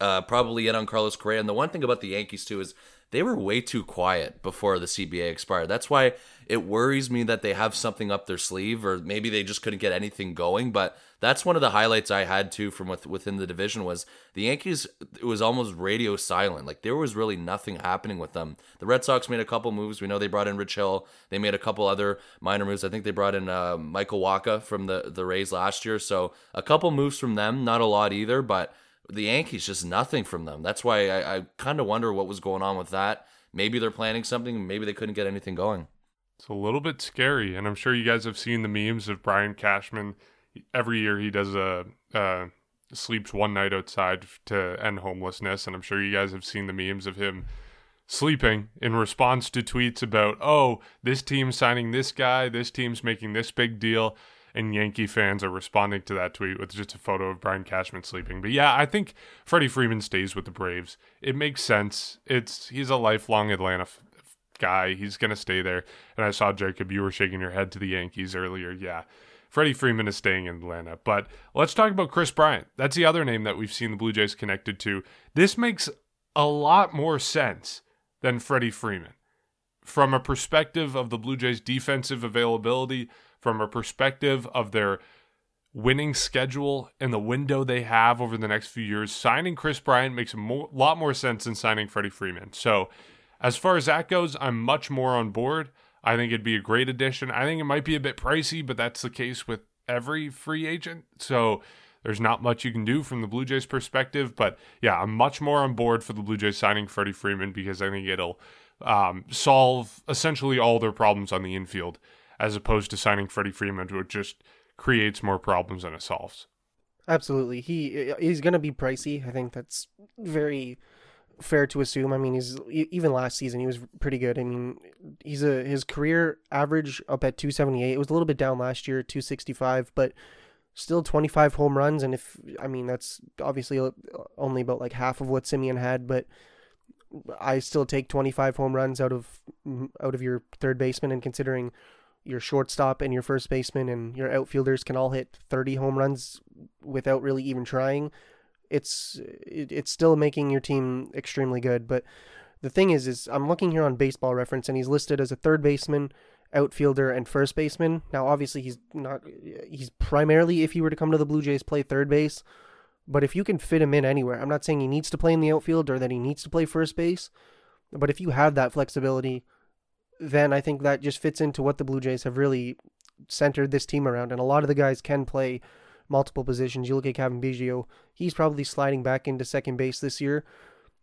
uh, probably in on Carlos Correa. And the one thing about the Yankees too is they were way too quiet before the CBA expired. That's why it worries me that they have something up their sleeve, or maybe they just couldn't get anything going. But that's one of the highlights I had too from with, within the division was the Yankees. It was almost radio silent. Like there was really nothing happening with them. The Red Sox made a couple moves. We know they brought in Rich Hill. They made a couple other minor moves. I think they brought in uh, Michael Wacha from the the Rays last year. So a couple moves from them, not a lot either, but the Yankees just nothing from them. That's why I, I kind of wonder what was going on with that. Maybe they're planning something. Maybe they couldn't get anything going. It's a little bit scary, and I'm sure you guys have seen the memes of Brian Cashman. Every year he does a uh, sleeps one night outside to end homelessness, and I'm sure you guys have seen the memes of him sleeping in response to tweets about, oh, this team's signing this guy, this team's making this big deal and Yankee fans are responding to that tweet with just a photo of Brian Cashman sleeping. But yeah, I think Freddie Freeman stays with the Braves. It makes sense. It's he's a lifelong Atlanta guy. He's gonna stay there. And I saw Jacob, you were shaking your head to the Yankees earlier. Yeah. Freddie Freeman is staying in Atlanta. But let's talk about Kris Bryant. That's the other name that we've seen the Blue Jays connected to. This makes a lot more sense than Freddie Freeman. From a perspective of the Blue Jays' defensive availability, from a perspective of their winning schedule and the window they have over the next few years, signing Kris Bryant makes a more, lot more sense than signing Freddie Freeman. So, as far as that goes, I'm much more on board. I think it'd be a great addition. I think it might be a bit pricey, but that's the case with every free agent. So, there's not much you can do from the Blue Jays perspective. But yeah, I'm much more on board for the Blue Jays signing Freddie Freeman because I think it'll um, solve essentially all their problems on the infield as opposed to signing Freddie Freeman, which just creates more problems than it solves. Absolutely, he he's going to be pricey. I think that's very fair to assume. I mean, he's even last season he was pretty good. I mean, he's a his career average up at 278. It was a little bit down last year, 265, but still 25 home runs. And if I mean that's obviously uh, only about like half of what Semien had, but I still take 25 home runs out of out of your third baseman. And considering your shortstop and your first baseman and your outfielders can all hit 30 home runs without really even trying it's it, it's still making your team extremely good but the thing is is I'm looking here on baseball reference and he's listed as a third baseman outfielder and first baseman now obviously he's not he's primarily if he were to come to the Blue Jays play third base but if you can fit him in anywhere I'm not saying he needs to play in the outfield or that he needs to play first base but if you have that flexibility then I think that just fits into what the Blue Jays have really centered this team around. And a lot of the guys can play multiple positions. You look at Cavan Biggio, he's probably sliding back into second base this year.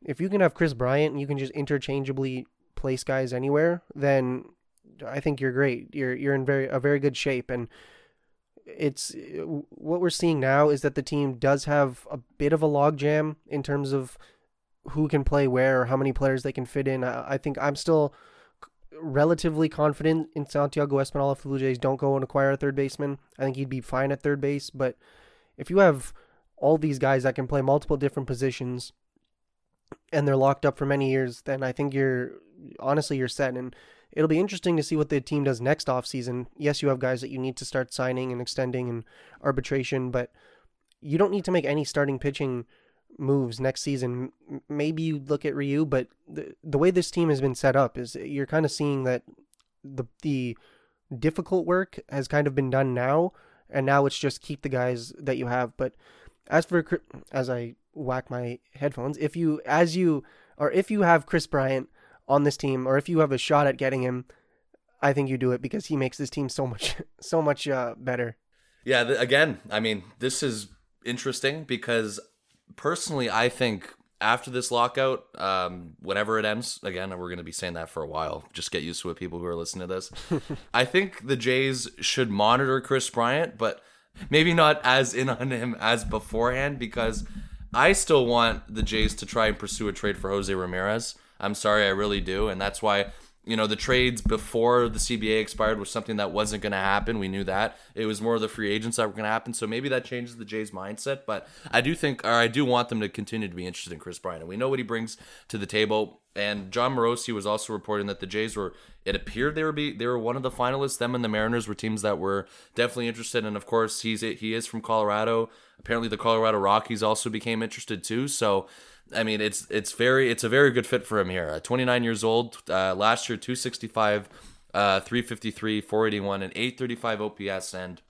If you can have Kris Bryant and you can just interchangeably place guys anywhere, then I think you're great. You're you're in very a very good shape and it's what we're seeing now is that the team does have a bit of a logjam in terms of who can play where or how many players they can fit in. I, I think I'm still relatively confident in Santiago Espinal if the Blue Jays don't go and acquire a third baseman. I think he'd be fine at third base. But if you have all these guys that can play multiple different positions and they're locked up for many years, then I think you're honestly you're set. And it'll be interesting to see what the team does next offseason. Yes, you have guys that you need to start signing and extending and arbitration, but you don't need to make any starting pitching moves next season, maybe you look at Ryu, but the the way this team has been set up is you're kind of seeing that the the difficult work has kind of been done now, and now it's just keep the guys that you have. But as for as I whack my headphones, if you as you or if you have Kris Bryant on this team, or if you have a shot at getting him, I think you do it because he makes this team so much *laughs* so much uh, better. Yeah, th- again, I mean, this is interesting because personally, I think after this lockout, um, whenever it ends, again, we're going to be saying that for a while. Just get used to it, people who are listening to this. *laughs* I think the Jays should monitor Kris Bryant, but maybe not as in on him as beforehand because I still want the Jays to try and pursue a trade for Jose Ramirez. I'm sorry, I really do, and that's why you know the trades before the CBA expired was something that wasn't going to happen. We knew that it was more of the free agents that were going to happen. So maybe that changes the Jays' mindset. But I do think, or I do want them to continue to be interested in Kris Bryant. And we know what he brings to the table. And Jon Morosi was also reporting that the Jays were. It appeared they were be they were one of the finalists. Them and the Mariners were teams that were definitely interested. And of course, he's he is from Colorado. Apparently, the Colorado Rockies also became interested too. So I mean, it's it's very it's a very good fit for him here. Uh, 29 years old, uh, last year 265, uh, 353, 481, and 835 OPS, and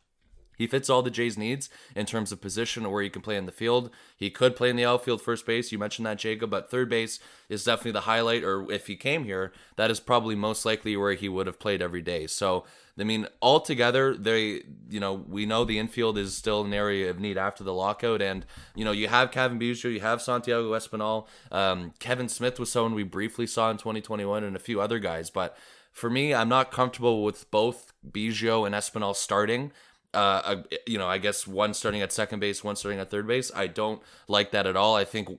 he fits all the Jays' needs in terms of position or where he can play in the field. He could play in the outfield, first base. You mentioned that, Jacob, but third base is definitely the highlight. Or if he came here, that is probably most likely where he would have played every day. So I mean, altogether, they, you know, we know the infield is still an area of need after the lockout, and you know, you have Cavan Biggio, you have Santiago Espinal, um, Kevin Smith was someone we briefly saw in 2021, and a few other guys. But for me, I'm not comfortable with both Biggio and Espinal starting. Uh, you know, I guess one starting at second base, one starting at third base. I don't like that at all. I think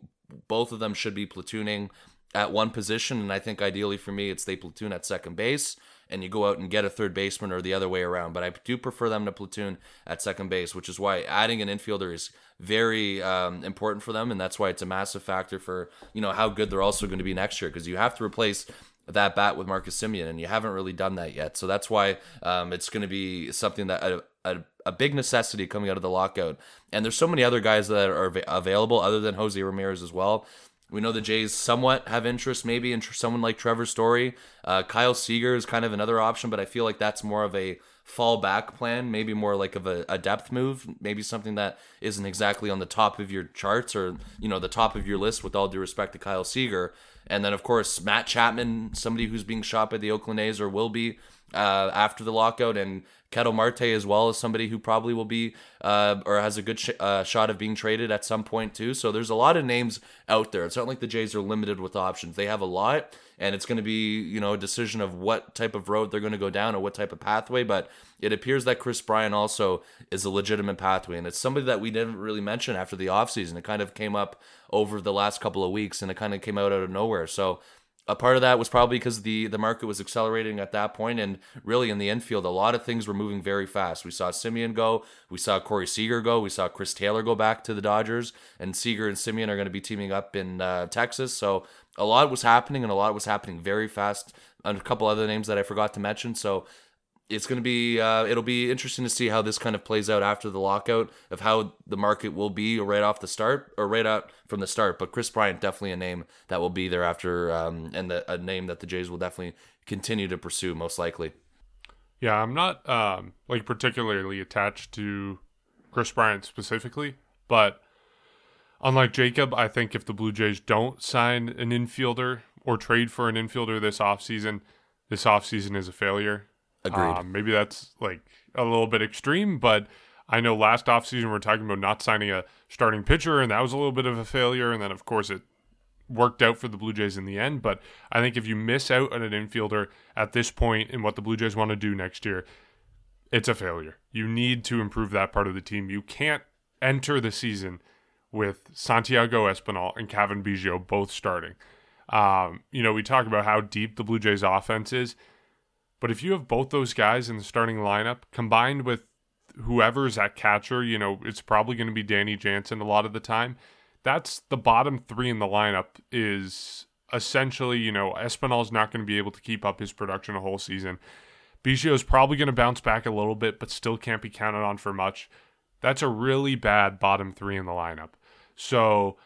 both of them should be platooning at one position, and I think ideally for me, it's they platoon at second base and you go out and get a third baseman or the other way around. But I do prefer them to platoon at second base, which is why adding an infielder is very um, important for them, and that's why it's a massive factor for you know how good they're also going to be next year because you have to replace that bat with Marcus Semien, and you haven't really done that yet. So that's why um, it's going to be something that a, a, a, big necessity coming out of the lockout. And there's so many other guys that are available other than Jose Ramirez as well we know the Jays somewhat have interest maybe in someone like Trevor Story. Uh, Kyle Seager is kind of another option, but I feel like that's more of a fallback plan, maybe more like of a, a, depth move, maybe something that isn't exactly on the top of your charts or you know the top of your list. With all due respect to Kyle Seager, and then of course Matt Chapman, somebody who's being shot by the Oakland A's or will be uh, after the lockout, and Ketel Marte as well as somebody who probably will be uh, or has a good sh- uh, shot of being traded at some point too. So there's a lot of names out there. It's not like the Jays are limited with options. They have a lot, and it's going to be you know a decision of what type of road they're going to go down or what type of pathway. But it appears that Kris Bryant also is a legitimate pathway, and it's somebody that we didn't really mention after the offseason. It kind of came up over the last couple of weeks, and it kind of came out out of nowhere. So a part of that was probably because the the market was accelerating at that point, and really in the infield, a lot of things were moving very fast. We saw Semien go, we saw Corey Seager go, we saw Chris Taylor go back to the Dodgers, and Seager and Semien are going to be teaming up in uh, Texas. So a lot was happening, and a lot was happening very fast. And a couple other names that I forgot to mention. So it's going to be uh, it'll be interesting to see how this kind of plays out after the lockout of how the market will be right off the start or right out from the start. But Kris Bryant definitely a name that will be there after, um, and the, a name that the Jays will definitely continue to pursue most likely. Yeah, I'm not um, like particularly attached to Kris Bryant specifically, but unlike Jacob, I think if the Blue Jays don't sign an infielder or trade for an infielder this offseason, this offseason is a failure Agreed. Um, maybe that's like a little bit extreme, but I know last offseason we are talking about not signing a starting pitcher, and that was a little bit of a failure. And then, of course, it worked out for the Blue Jays in the end. But I think if you miss out on an infielder at this point in what the Blue Jays want to do next year, it's a failure. You need to improve that part of the team. You can't enter the season with Santiago Espinal and Cavan Biggio both starting. Um, you know, we talk about how deep the Blue Jays offense is. But if you have both those guys in the starting lineup combined with whoever's at catcher, you know, it's probably going to be Danny Jansen a lot of the time. That's the bottom three in the lineup is essentially, you know, Espinal's not going to be able to keep up his production a whole season. Biggio is probably going to bounce back a little bit, but still can't be counted on for much. That's a really bad bottom three in the lineup. So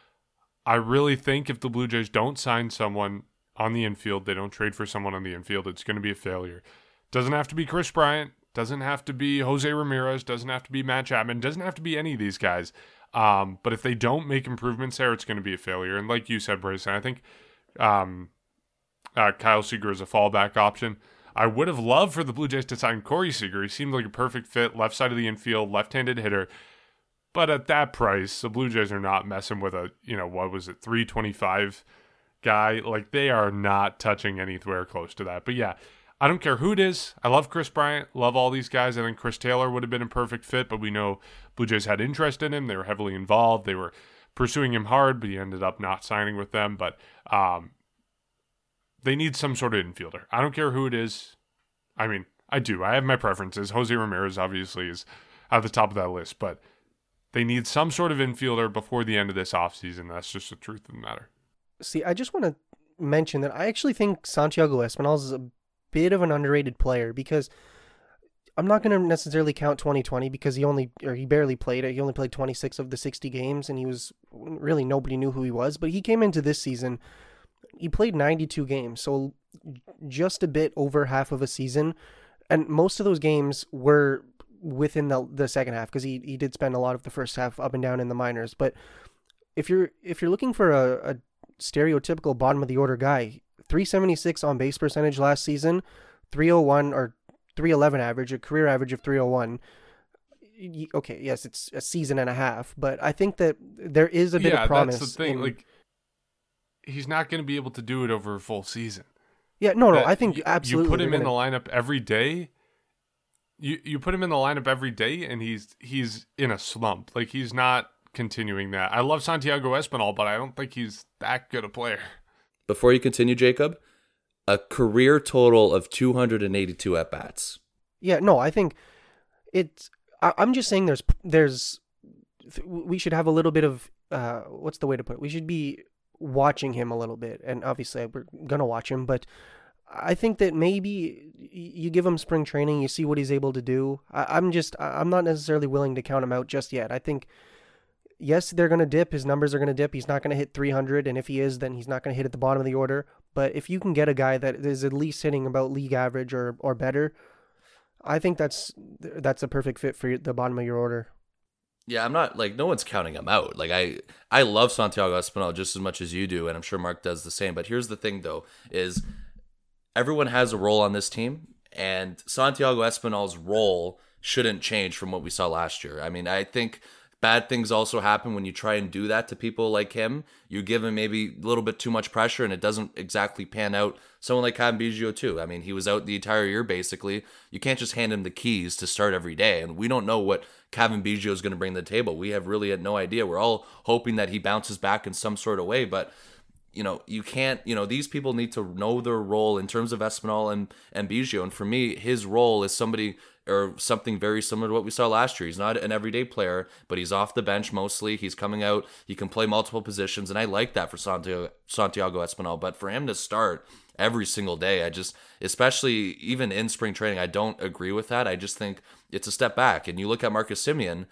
I really think if the Blue Jays don't sign someone on the infield. They don't trade for someone on the infield. It's going to be a failure. Doesn't have to be Kris Bryant. Doesn't have to be Jose Ramirez. Doesn't have to be Matt Chapman. Doesn't have to be any of these guys. Um, but if they don't make improvements there, it's going to be a failure. And like you said, Bryson, I think um, uh, Kyle Seager is a fallback option. I would have loved for the Blue Jays to sign Corey Seager. He seemed like a perfect fit, left side of the infield, left-handed hitter. But at that price, the Blue Jays are not messing with a, you know, what was it, 325 guy. Like they are not touching anywhere close to that. But yeah, I don't care who it is. I love Kris Bryant, love all these guys. I think Chris Taylor would have been a perfect fit, but we know Blue Jays had interest in him. They were heavily involved. They were pursuing him hard, but he ended up not signing with them. But um, they need some sort of infielder. I don't care who it is. I mean, I do. I have my preferences. Jose Ramirez obviously is at the top of that list, but they need some sort of infielder before the end of this offseason. That's just the truth of the matter. See, I just want to mention that I actually think Santiago Espinal is a bit of an underrated player because I'm not going to necessarily count 2020 because he only or he barely played it. He only played 26 of the 60 games and he was really nobody knew who he was, but he came into this season he played 92 games, so just a bit over half of a season, and most of those games were within the the second half because he he did spend a lot of the first half up and down in the minors. But if you're if you're looking for a, a stereotypical bottom of the order guy, 376 on base percentage last season, 301 or 311 average, a career average of 301 okay, yes, it's a season and a half, but I think that there is a bit yeah, of promise. Yeah, that's the thing. In, like he's not going to be able to do it over a full season. Yeah, no, no, That I think you, absolutely. You put him in the gonna- lineup every day. You you put him in the lineup every day, and he's he's in a slump. Like he's not continuing that. I love Santiago Espinal, but I don't think he's that good a player. Before you continue, Jacob, a career total of 282 at bats. Yeah, no, I think it's. I, I'm just saying there's there's we should have a little bit of uh what's the way to put it? We should be watching him a little bit, and obviously we're gonna watch him, but. I think that maybe you give him spring training, you see what he's able to do. I, I'm just, I- I'm not necessarily willing to count him out just yet. I think, yes, they're going to dip. His numbers are going to dip. He's not going to hit 300, and if he is, then he's not going to hit at the bottom of the order. But if you can get a guy that is at least hitting about league average or or better, I think that's that's a perfect fit for the bottom of your order. Yeah, I'm not like no one's counting him out. Like I I love Santiago Espinal just as much as you do, and I'm sure Mark does the same. But here's the thing though, is everyone has a role on this team, and Santiago Espinal's role shouldn't change from what we saw last year. I mean, I think bad things also happen when you try and do that to people like him. You give him maybe a little bit too much pressure and it doesn't exactly pan out. Someone like Biggio too. I mean, he was out the entire year basically. You can't just hand him the keys to start every day. And we don't know what Biggio is going to bring to the table. We have really had no idea. We're all hoping that he bounces back in some sort of way, but you know, you can't, you know, these people need to know their role in terms of Espinal and, and Biggio. And for me, his role is somebody or something very similar to what we saw last year. He's not an everyday player, but he's off the bench mostly. He's coming out. He can play multiple positions. And I like that for Santiago, Santiago Espinal. But for him to start every single day, I just, especially even in spring training, I don't agree with that. I just think it's a step back. And you look at Marcus Semien,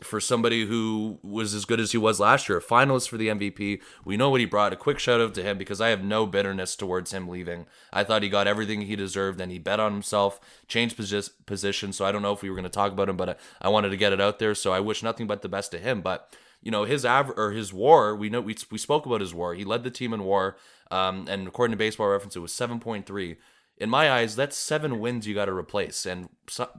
for somebody who was as good as he was last year, a finalist for the MVP. We know what he brought. A quick shout out to him because I have no bitterness towards him leaving. I thought he got everything he deserved and he bet on himself, changed posi- position. So I don't know if we were going to talk about him, but I, I wanted to get it out there. So I wish nothing but the best to him. But you know his average or his WAR. We know we we spoke about his WAR. He led the team in WAR, um, and according to Baseball Reference, it was seven point three. In my eyes, that's seven wins you got to replace, and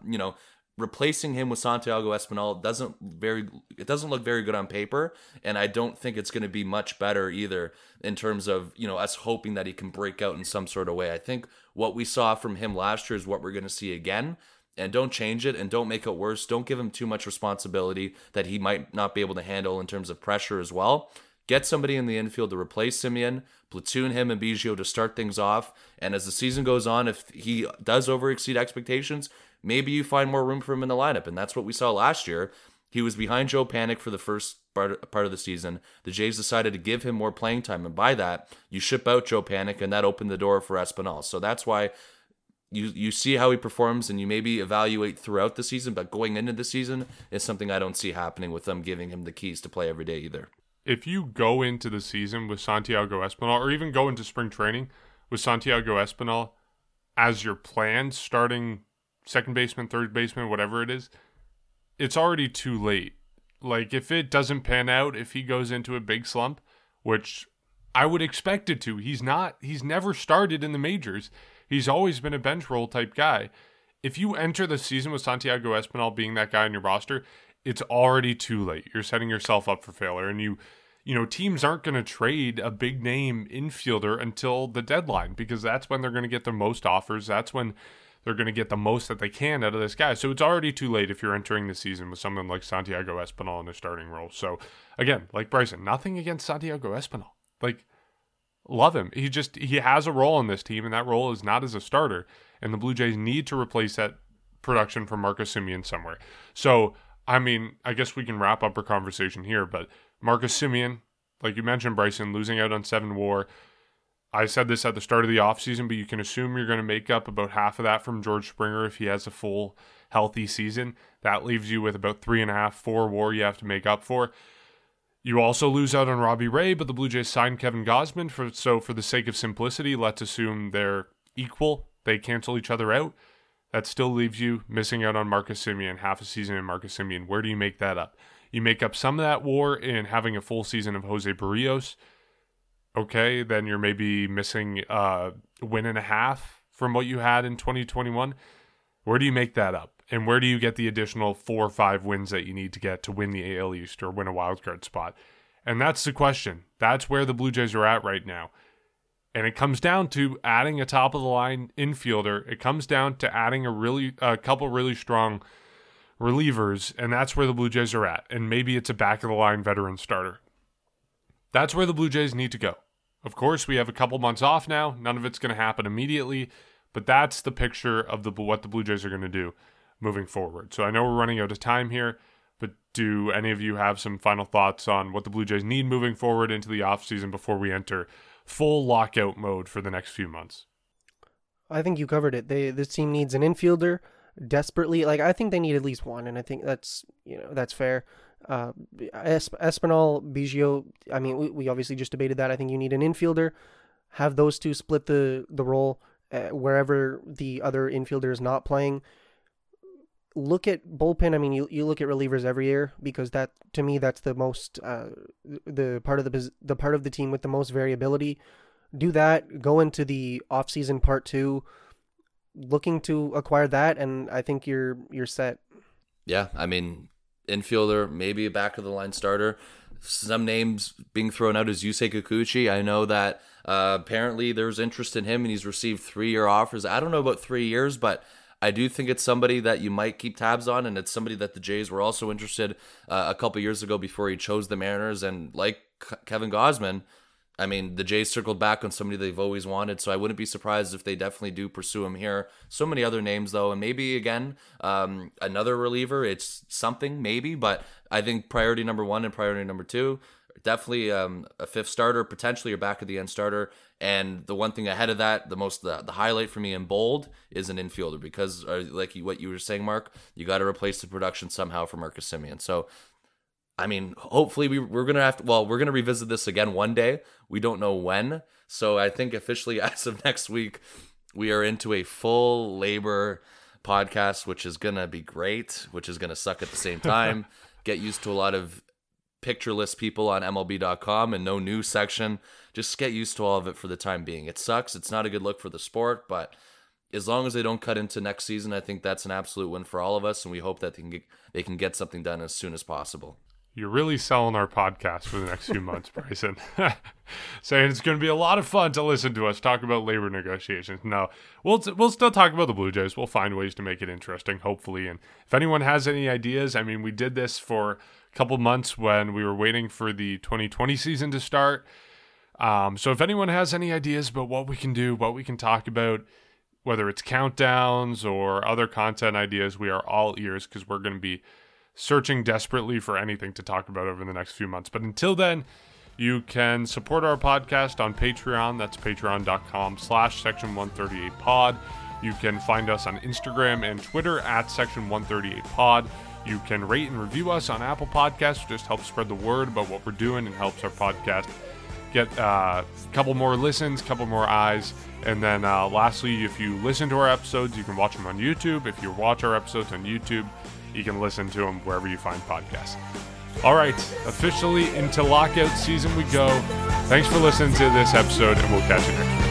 you know replacing him with Santiago Espinal doesn't very it doesn't look very good on paper and I don't think it's going to be much better either in terms of you know us hoping that he can break out in some sort of way. I think what we saw from him last year is what we're going to see again and don't change it and don't make it worse. Don't give him too much responsibility that he might not be able to handle in terms of pressure as well. Get somebody in the infield to replace Semien, platoon him and Biggio to start things off. And as the season goes on, if he does overexceed expectations, maybe you find more room for him in the lineup. And that's what we saw last year. He was behind Joe Panik for the first part, of the season. The Jays decided to give him more playing time. And by that, you ship out Joe Panik, and that opened the door for Espinal. So that's why you you see how he performs and you maybe evaluate throughout the season, but going into the season is something I don't see happening with them giving him the keys to play every day either. If you go into the season with Santiago Espinal, or even go into spring training with Santiago Espinal as your plan, starting second baseman, third baseman, whatever it is, it's already too late. Like if it doesn't pan out, if he goes into a big slump, which I would expect it to, he's not. He's never started in the majors. He's always been a bench role type guy. If you enter the season with Santiago Espinal being that guy on your roster, it's already too late. You're setting yourself up for failure, and you you know, teams aren't going to trade a big name infielder until the deadline because that's when they're going to get the most offers. That's when they're going to get the most that they can out of this guy. So it's already too late if you're entering the season with someone like Santiago Espinal in the starting role. So again, like Bryson, nothing against Santiago Espinal. Like, love him. He just he has a role in this team, and that role is not as a starter. And the Blue Jays need to replace that production from Marcus Semien somewhere. So I mean, I guess we can wrap up our conversation here, but Marcus Semien, like you mentioned, Bryson, losing out on seven war. I said this at the start of the offseason, but you can assume you're going to make up about half of that from George Springer if he has a full, healthy season. That leaves you with about three and a half, four war you have to make up for. You also lose out on Robbie Ray, but the Blue Jays signed Kevin Gausman, For, so, for the sake of simplicity, let's assume they're equal. They cancel each other out. That still leaves you missing out on Marcus Semien, half a season in Marcus Semien. Where do you make that up? You make up some of that war in having a full season of Jose Berrios okay, then you're maybe missing a win and a half from what you had in 2021. Where do you make that up? And where do you get the additional four or five wins that you need to get to win the AL East or win a wild card spot? And that's the question. That's where the Blue Jays are at right now. And it comes down to adding a top of the line infielder. It comes down to adding a really a couple really strong relievers, and that's where the Blue Jays are at. And maybe it's a back of the line veteran starter. That's where the Blue Jays need to go. Of course, we have a couple months off now. None of it's going to happen immediately, but that's the picture of the what the Blue Jays are going to do moving forward. So I know we're running out of time here, but do any of you have some final thoughts on what the Blue Jays need moving forward into the offseason before we enter full lockout mode for the next few months? I think you covered it. They this team needs an infielder desperately. Like I think they need at least one, and I think that's you know that's fair. Uh, Espinal, Biggio. I mean, we, we obviously just debated that. I think you need an infielder. Have those two split the the role uh, wherever the other infielder is not playing. Look at bullpen. I mean, you, you look at relievers every year because that to me that's the most uh, the part of the the part of the team with the most variability. Do that. Go into the offseason part two, looking to acquire that, and I think you're you're set. Yeah, I mean, infielder, maybe a back of the line starter. Some names being thrown out is Yusei Kikuchi. I know that uh, apparently there's interest in him and he's received three year offers. I don't know about three years, but I do think it's somebody that you might keep tabs on, and it's somebody that the Jays were also interested uh, a couple years ago before he chose the Mariners. And like Kevin Gausman, I mean, the Jays circled back on somebody they've always wanted, so I wouldn't be surprised if they definitely do pursue him here. So many other names, though, and maybe again um, another reliever. It's something maybe, but I think priority number one and priority number two definitely um, a fifth starter, potentially your back of the end starter. And the one thing ahead of that, the most the, the highlight for me in bold is an infielder because, uh, like what you were saying, Mark, you got to replace the production somehow for Marcus Semien. So I mean, hopefully we, we're gonna have to. Well, we're gonna revisit this again one day. We don't know when. So I think officially, *laughs* as of next week, we are into a full labor podcast, which is gonna be great. Which is gonna suck at the same time. *laughs* Get used to a lot of pictureless people on MLB.com and no news section. Just get used to all of it for the time being. It sucks. It's not a good look for the sport, but as long as they don't cut into next season, I think that's an absolute win for all of us, and we hope that they can get, they can get something done as soon as possible. You're really selling our podcast for the next few months, Bryson. *laughs* Saying it's going to be a lot of fun to listen to us talk about labor negotiations. No, we'll we'll still talk about the Blue Jays. We'll find ways to make it interesting, hopefully. And if anyone has any ideas, I mean, we did this for a couple months when we were waiting for the 2020 season to start. Um, so if anyone has any ideas about what we can do, what we can talk about, whether it's countdowns or other content ideas, we are all ears because we're going to be searching desperately for anything to talk about over the next few months. But until then, you can support our podcast on Patreon. That's patreon.com slash section 138 pod. You can find us on Instagram and Twitter at section 138 pod. You can rate and review us on Apple Podcasts, just helps spread the word about what we're doing and helps our podcast get uh, a couple more listens, couple more eyes. And then uh, lastly, if you listen to our episodes, you can watch them on YouTube. If you watch our episodes on YouTube, you can listen to them wherever you find podcasts. All right, officially into lockout season we go. Thanks for listening to this episode, and we'll catch you next week.